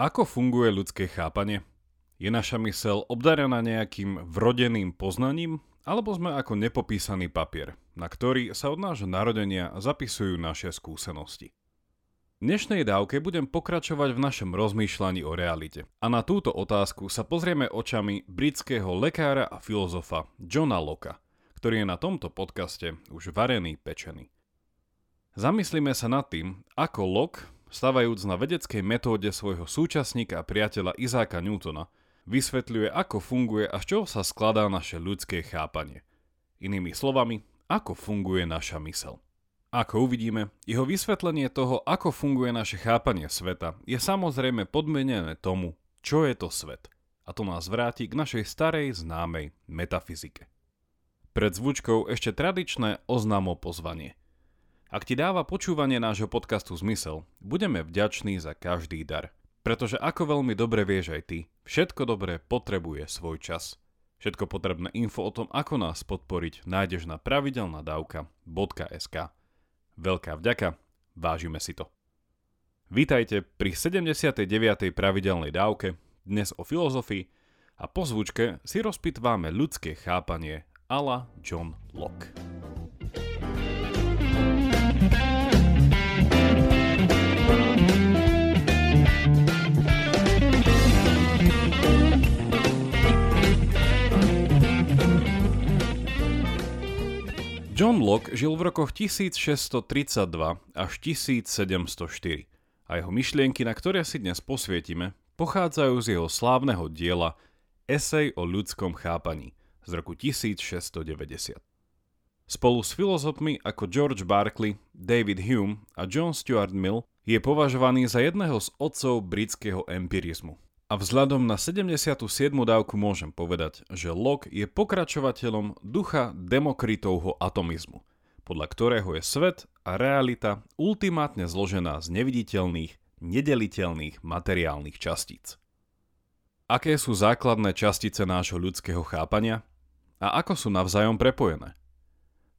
Ako funguje ľudské chápanie? Je naša mysel obdarená nejakým vrodeným poznaním, alebo sme ako nepopísaný papier, na ktorý sa od nášho narodenia zapisujú naše skúsenosti? V dnešnej dávke budem pokračovať v našom rozmýšľaní o realite. A na túto otázku sa pozrieme očami britského lekára a filozofa Johna Locke, ktorý je na tomto podcaste už varený pečený. Zamyslíme sa nad tým, ako Locke stavajúc na vedeckej metóde svojho súčasníka a priateľa Izáka Newtona, vysvetľuje, ako funguje a z čoho sa skladá naše ľudské chápanie. Inými slovami, ako funguje naša mysel. Ako uvidíme, jeho vysvetlenie toho, ako funguje naše chápanie sveta, je samozrejme podmenené tomu, čo je to svet. A to nás vráti k našej starej známej metafyzike. Pred zvučkou ešte tradičné oznámo pozvanie. Ak ti dáva počúvanie nášho podcastu zmysel, budeme vďační za každý dar. Pretože ako veľmi dobre vieš aj ty, všetko dobré potrebuje svoj čas. Všetko potrebné info o tom, ako nás podporiť, nájdeš na pravidelnadavka.sk. Veľká vďaka, vážime si to. Vítajte pri 79. pravidelnej dávke, dnes o filozofii a po zvučke si rozpitváme ľudské chápanie ala John Locke. John Locke žil v rokoch 1632 až 1704 a jeho myšlienky, na ktoré si dnes posvietime, pochádzajú z jeho slávneho diela Esej o ľudskom chápaní z roku 1690. Spolu s filozofmi ako George Berkeley, David Hume a John Stuart Mill je považovaný za jedného z otcov britského empirizmu. A vzhľadom na 77. dávku môžem povedať, že Locke je pokračovateľom ducha Demokritovho atomizmu, podľa ktorého je svet a realita ultimátne zložená z neviditeľných, nedeliteľných materiálnych častíc. Aké sú základné častice nášho ľudského chápania? A ako sú navzájom prepojené?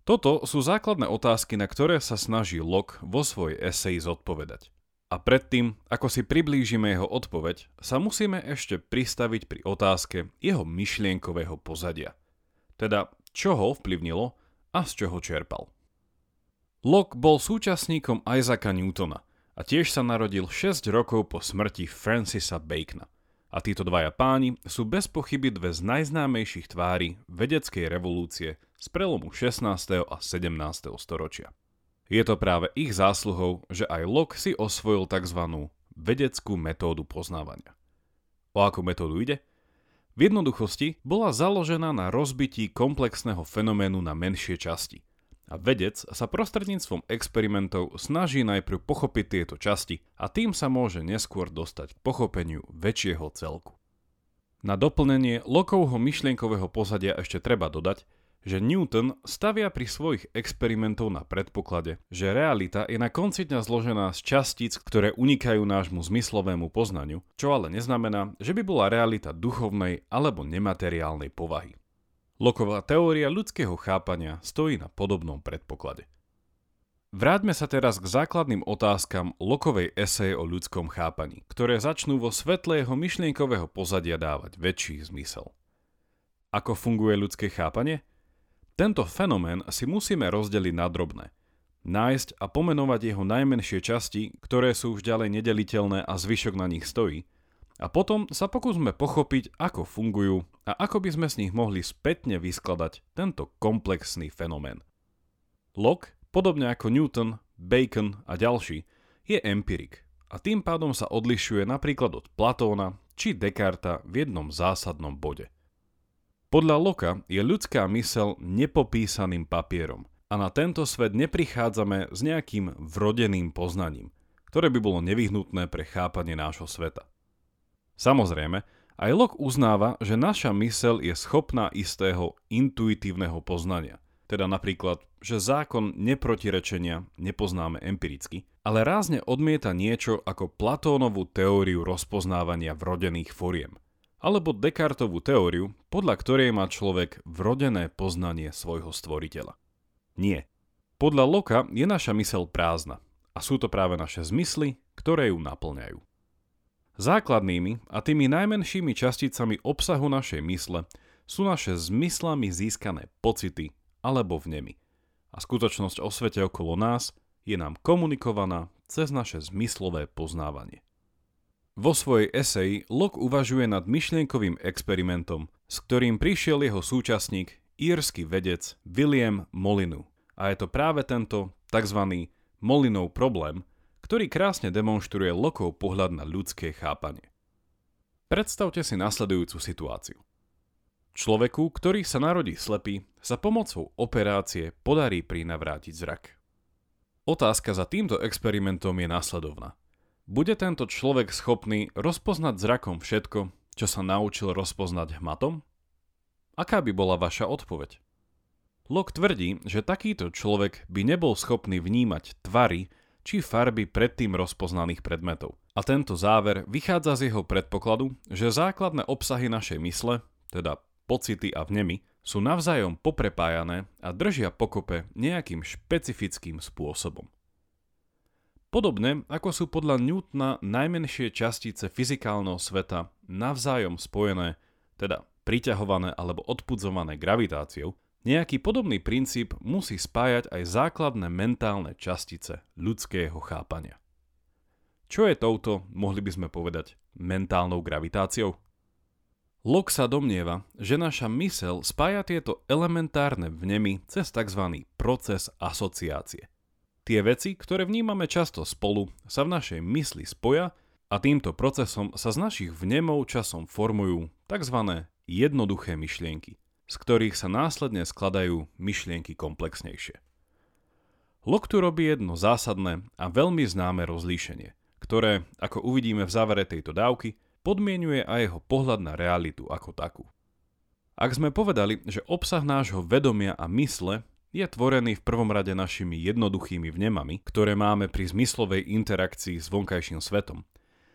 Toto sú základné otázky, na ktoré sa snaží Locke vo svojej eseji zodpovedať. A predtým, ako si priblížime jeho odpoveď, sa musíme ešte pristaviť pri otázke jeho myšlienkového pozadia. Teda, čo ho vplyvnilo a z čoho čerpal. Locke bol súčasníkom Isaaca Newtona a tiež sa narodil 6 rokov po smrti Francisa Bacona. A títo dvaja páni sú bez pochyby dve z najznámejších tvári vedeckej revolúcie z prelomu 16. a 17. storočia. Je to práve ich zásluhou, že aj Locke si osvojil tzv. vedeckú metódu poznávania. O akú metódu ide? V jednoduchosti bola založená na rozbití komplexného fenoménu na menšie časti. A vedec sa prostredníctvom experimentov snaží najprv pochopiť tieto časti a tým sa môže neskôr dostať k pochopeniu väčšieho celku. Na doplnenie Lokovho myšlienkového pozadia ešte treba dodať, že Newton stavia pri svojich experimentov na predpoklade, že realita je na konci dňa zložená z častíc, ktoré unikajú nášmu zmyslovému poznaniu, čo ale neznamená, že by bola realita duchovnej alebo nemateriálnej povahy. Loková teória ľudského chápania stojí na podobnom predpoklade. Vráťme sa teraz k základným otázkam Lokovej eseje o ľudskom chápaní, ktoré začnú vo svetle jeho myšlienkového pozadia dávať väčší zmysel. Ako funguje ľudské chápanie? Tento fenomén si musíme rozdeliť na drobné. Nájsť a pomenovať jeho najmenšie časti, ktoré sú už ďalej nedeliteľné a zvyšok na nich stojí. A potom sa pokúsme pochopiť, ako fungujú a ako by sme z nich mohli spätne vyskladať tento komplexný fenomén. Locke, podobne ako Newton, Bacon a ďalší, je empirik a tým pádom sa odlišuje napríklad od Platóna či Descarta v jednom zásadnom bode – podľa Loka je ľudská mysel nepopísaným papierom a na tento svet neprichádzame s nejakým vrodeným poznaním, ktoré by bolo nevyhnutné pre chápanie nášho sveta. Samozrejme, aj Locke uznáva, že naša mysel je schopná istého intuitívneho poznania, teda napríklad, že zákon neprotirečenia nepoznáme empiricky, ale rázne odmieta niečo ako Platónovú teóriu rozpoznávania vrodených foriem – alebo Descartovú teóriu, podľa ktorej má človek vrodené poznanie svojho stvoriteľa. Nie. Podľa Loka je naša mysel prázdna a sú to práve naše zmysly, ktoré ju naplňajú. Základnými a tými najmenšími časticami obsahu našej mysle sú naše zmyslami získané pocity alebo vnemy. A skutočnosť o svete okolo nás je nám komunikovaná cez naše zmyslové poznávanie. Vo svojej eseji Locke uvažuje nad myšlienkovým experimentom, s ktorým prišiel jeho súčasník, írsky vedec William Molinu. A je to práve tento tzv. Molinov problém, ktorý krásne demonstruje Lokov pohľad na ľudské chápanie. Predstavte si nasledujúcu situáciu. Človeku, ktorý sa narodí slepý, sa pomocou operácie podarí prinavrátiť zrak. Otázka za týmto experimentom je následovná. Bude tento človek schopný rozpoznať zrakom všetko, čo sa naučil rozpoznať hmatom? Aká by bola vaša odpoveď? Locke tvrdí, že takýto človek by nebol schopný vnímať tvary či farby predtým rozpoznaných predmetov. A tento záver vychádza z jeho predpokladu, že základné obsahy našej mysle, teda pocity a vnemy, sú navzájom poprepájané a držia pokope nejakým špecifickým spôsobom. Podobne ako sú podľa Newtona najmenšie častice fyzikálneho sveta navzájom spojené, teda priťahované alebo odpudzované gravitáciou, Nejaký podobný princíp musí spájať aj základné mentálne častice ľudského chápania. Čo je touto, mohli by sme povedať, mentálnou gravitáciou? Locke sa domnieva, že naša mysel spája tieto elementárne vnemy cez tzv. proces asociácie. Tie veci, ktoré vnímame často spolu, sa v našej mysli spoja a týmto procesom sa z našich vnemov časom formujú tzv. jednoduché myšlienky z ktorých sa následne skladajú myšlienky komplexnejšie. Locke tu robí jedno zásadné a veľmi známe rozlíšenie, ktoré, ako uvidíme v závere tejto dávky, podmienuje aj jeho pohľad na realitu ako takú. Ak sme povedali, že obsah nášho vedomia a mysle je tvorený v prvom rade našimi jednoduchými vnemami, ktoré máme pri zmyslovej interakcii s vonkajším svetom,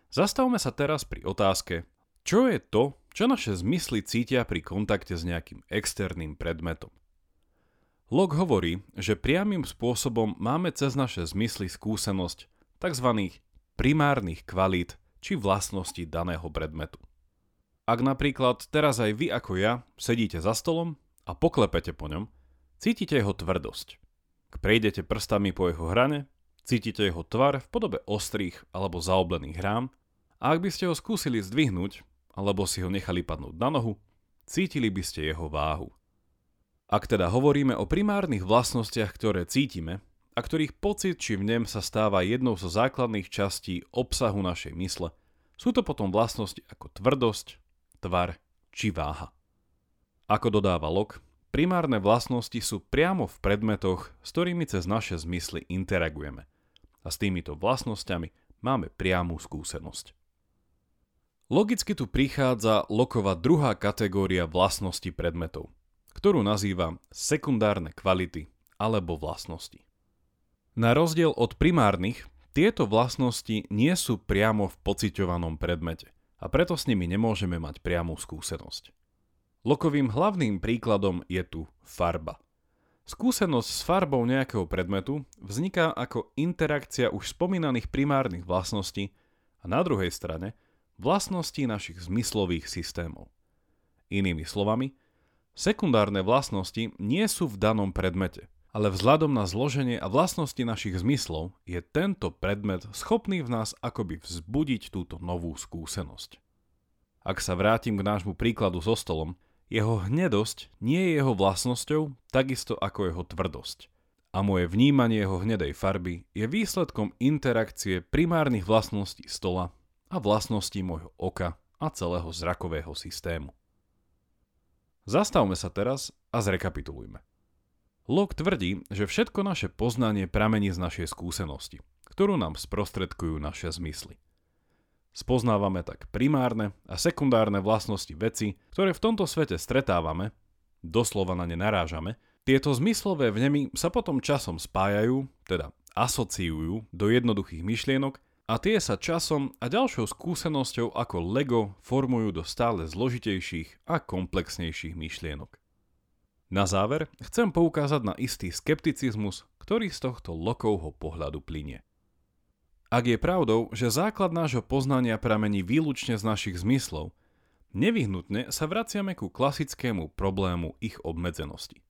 zastavme sa teraz pri otázke, čo je to, čo naše zmysly cítia pri kontakte s nejakým externým predmetom? Locke hovorí, že priamým spôsobom máme cez naše zmysly skúsenosť tzv. primárnych kvalít či vlastností daného predmetu. Ak napríklad teraz aj vy ako ja sedíte za stolom a poklepete po ňom, cítite jeho tvrdosť. Ak prejdete prstami po jeho hrane, cítite jeho tvar v podobe ostrých alebo zaoblených hrám a ak by ste ho skúsili zdvihnúť, alebo si ho nechali padnúť na nohu, cítili by ste jeho váhu. Ak teda hovoríme o primárnych vlastnostiach, ktoré cítime a ktorých pocit či vnem sa stáva jednou zo základných častí obsahu našej mysle, sú to potom vlastnosti ako tvrdosť, tvar či váha. Ako dodáva Locke, primárne vlastnosti sú priamo v predmetoch, s ktorými cez naše zmysly interagujeme. A s týmito vlastnosťami máme priamú skúsenosť. Logicky tu prichádza Lokova druhá kategória vlastnosti predmetov, ktorú nazýva sekundárne kvality alebo vlastnosti. Na rozdiel od primárnych, tieto vlastnosti nie sú priamo v pociťovanom predmete a preto s nimi nemôžeme mať priamú skúsenosť. Lokovým hlavným príkladom je tu farba. Skúsenosť s farbou nejakého predmetu vzniká ako interakcia už spomínaných primárnych vlastností a na druhej strane – vlastnosti našich zmyslových systémov. Inými slovami, sekundárne vlastnosti nie sú v danom predmete, ale vzhľadom na zloženie a vlastnosti našich zmyslov je tento predmet schopný v nás akoby vzbudiť túto novú skúsenosť. Ak sa vrátim k nášmu príkladu so stolom, jeho hnedosť nie je jeho vlastnosťou takisto ako jeho tvrdosť. A moje vnímanie jeho hnedej farby je výsledkom interakcie primárnych vlastností stola a vlastnosti môjho oka a celého zrakového systému. Zastavme sa teraz a zrekapitulujme. Locke tvrdí, že všetko naše poznanie pramení z našej skúsenosti, ktorú nám sprostredkujú naše zmysly. Spoznávame tak primárne a sekundárne vlastnosti veci, ktoré v tomto svete stretávame, doslova na ne narážame, tieto zmyslové vnemy sa potom časom spájajú, teda asociujú do jednoduchých myšlienok a tie sa časom a ďalšou skúsenosťou ako Lego formujú do stále zložitejších a komplexnejších myšlienok. Na záver chcem poukázať na istý skepticizmus, ktorý z tohto lokovho pohľadu plinie. Ak je pravdou, že základ nášho poznania pramení výlučne z našich zmyslov, nevyhnutne sa vraciame ku klasickému problému ich obmedzenosti.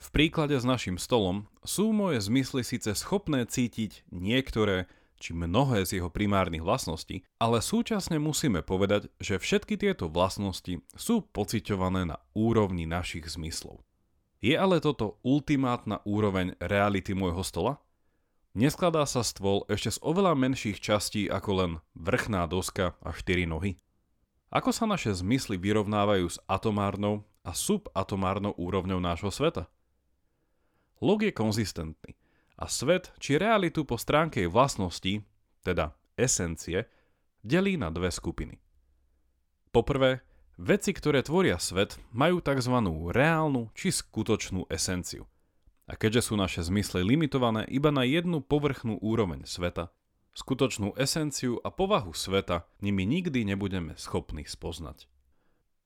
V príklade s našim stolom sú moje zmysly síce schopné cítiť niektoré či mnohé z jeho primárnych vlastností, ale súčasne musíme povedať, že všetky tieto vlastnosti sú pociťované na úrovni našich zmyslov. Je ale toto ultimátna úroveň reality môjho stola? Neskladá sa stôl ešte z oveľa menších častí ako len vrchná doska a štyri nohy? Ako sa naše zmysly vyrovnávajú s atomárnou a subatomárnou úrovňou nášho sveta? Log je konzistentný a svet či realitu po stránke vlastnosti, teda esencie, delí na dve skupiny. Poprvé, veci, ktoré tvoria svet, majú tzv. reálnu či skutočnú esenciu – a keďže sú naše zmysly limitované iba na jednu povrchnú úroveň sveta, skutočnú esenciu a povahu sveta nimi nikdy nebudeme schopní spoznať.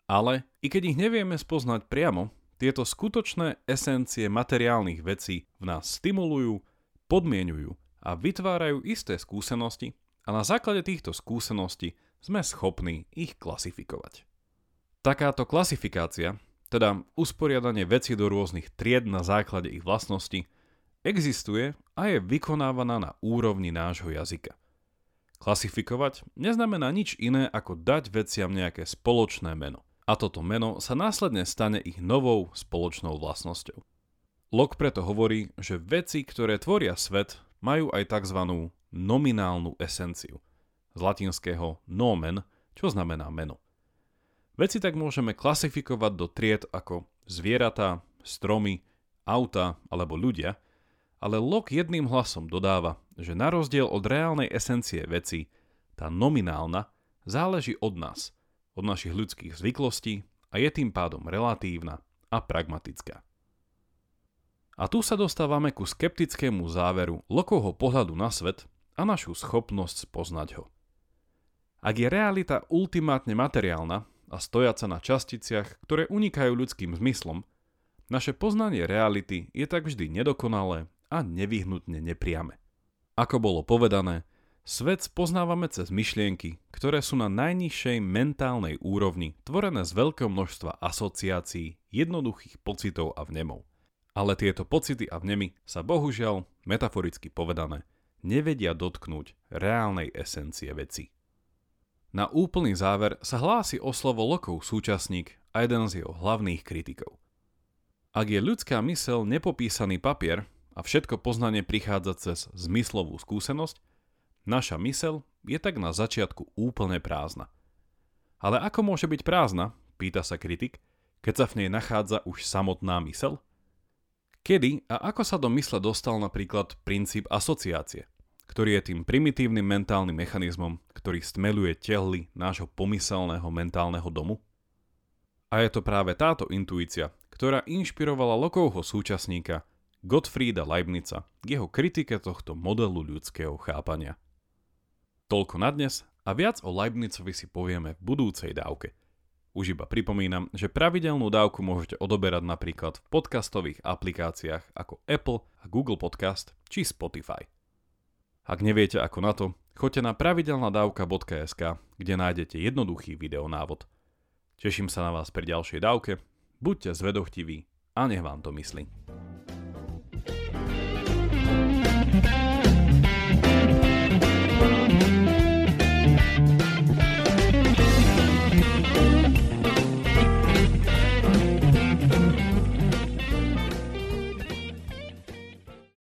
Ale i keď ich nevieme spoznať priamo, tieto skutočné esencie materiálnych vecí v nás stimulujú, podmienujú a vytvárajú isté skúsenosti a na základe týchto skúseností sme schopní ich klasifikovať. Takáto klasifikácia teda usporiadanie veci do rôznych tried na základe ich vlastností, existuje a je vykonávaná na úrovni nášho jazyka. Klasifikovať neznamená nič iné ako dať veciam nejaké spoločné meno. A toto meno sa následne stane ich novou spoločnou vlastnosťou. Locke preto hovorí, že veci, ktoré tvoria svet, majú aj tzv. nominálnu esenciu. Z latinského nomen, čo znamená meno. Veci tak môžeme klasifikovať do tried ako zvieratá, stromy, auta alebo ľudia, ale Locke jedným hlasom dodáva, že na rozdiel od reálnej esencie veci, tá nominálna záleží od nás, od našich ľudských zvyklostí a je tým pádom relatívna a pragmatická. A tu sa dostávame ku skeptickému záveru Lokovho pohľadu na svet a našu schopnosť spoznať ho. Ak je realita ultimátne materiálna, a stojaca na časticiach, ktoré unikajú ľudským zmyslom, naše poznanie reality je tak vždy nedokonalé a nevyhnutne nepriame. Ako bolo povedané, svet spoznávame cez myšlienky, ktoré sú na najnižšej mentálnej úrovni, tvorené z veľkého množstva asociácií, jednoduchých pocitov a vnemov. Ale tieto pocity a vnemy sa bohužiaľ, metaforicky povedané, nevedia dotknúť reálnej esencie veci. Na úplný záver sa hlási o slovo Lokov súčasník a jeden z jeho hlavných kritikov. Ak je ľudská mysel nepopísaný papier a všetko poznanie prichádza cez zmyslovú skúsenosť, naša mysel je tak na začiatku úplne prázdna. Ale ako môže byť prázdna, pýta sa kritik, keď sa v nej nachádza už samotná mysel? Kedy a ako sa do mysle dostal napríklad princíp asociácie? Ktorý je tým primitívnym mentálnym mechanizmom, ktorý stmeluje tehly nášho pomyselného mentálneho domu? A je to práve táto intuícia, ktorá inšpirovala Lokovho súčasníka Gottfrieda Leibnica k jeho kritike tohto modelu ľudského chápania. Toľko na dnes a viac o Leibnicovi si povieme v budúcej dávke. Už iba pripomínam, že pravidelnú dávku môžete odoberať napríklad v podcastových aplikáciách ako Apple Google Podcast či Spotify. Ak neviete ako na to, choďte na pravidelnadavka.sk, kde nájdete jednoduchý videonávod. Teším sa na vás pri ďalšej dávke, buďte zvedochtiví a nech vám to myslí.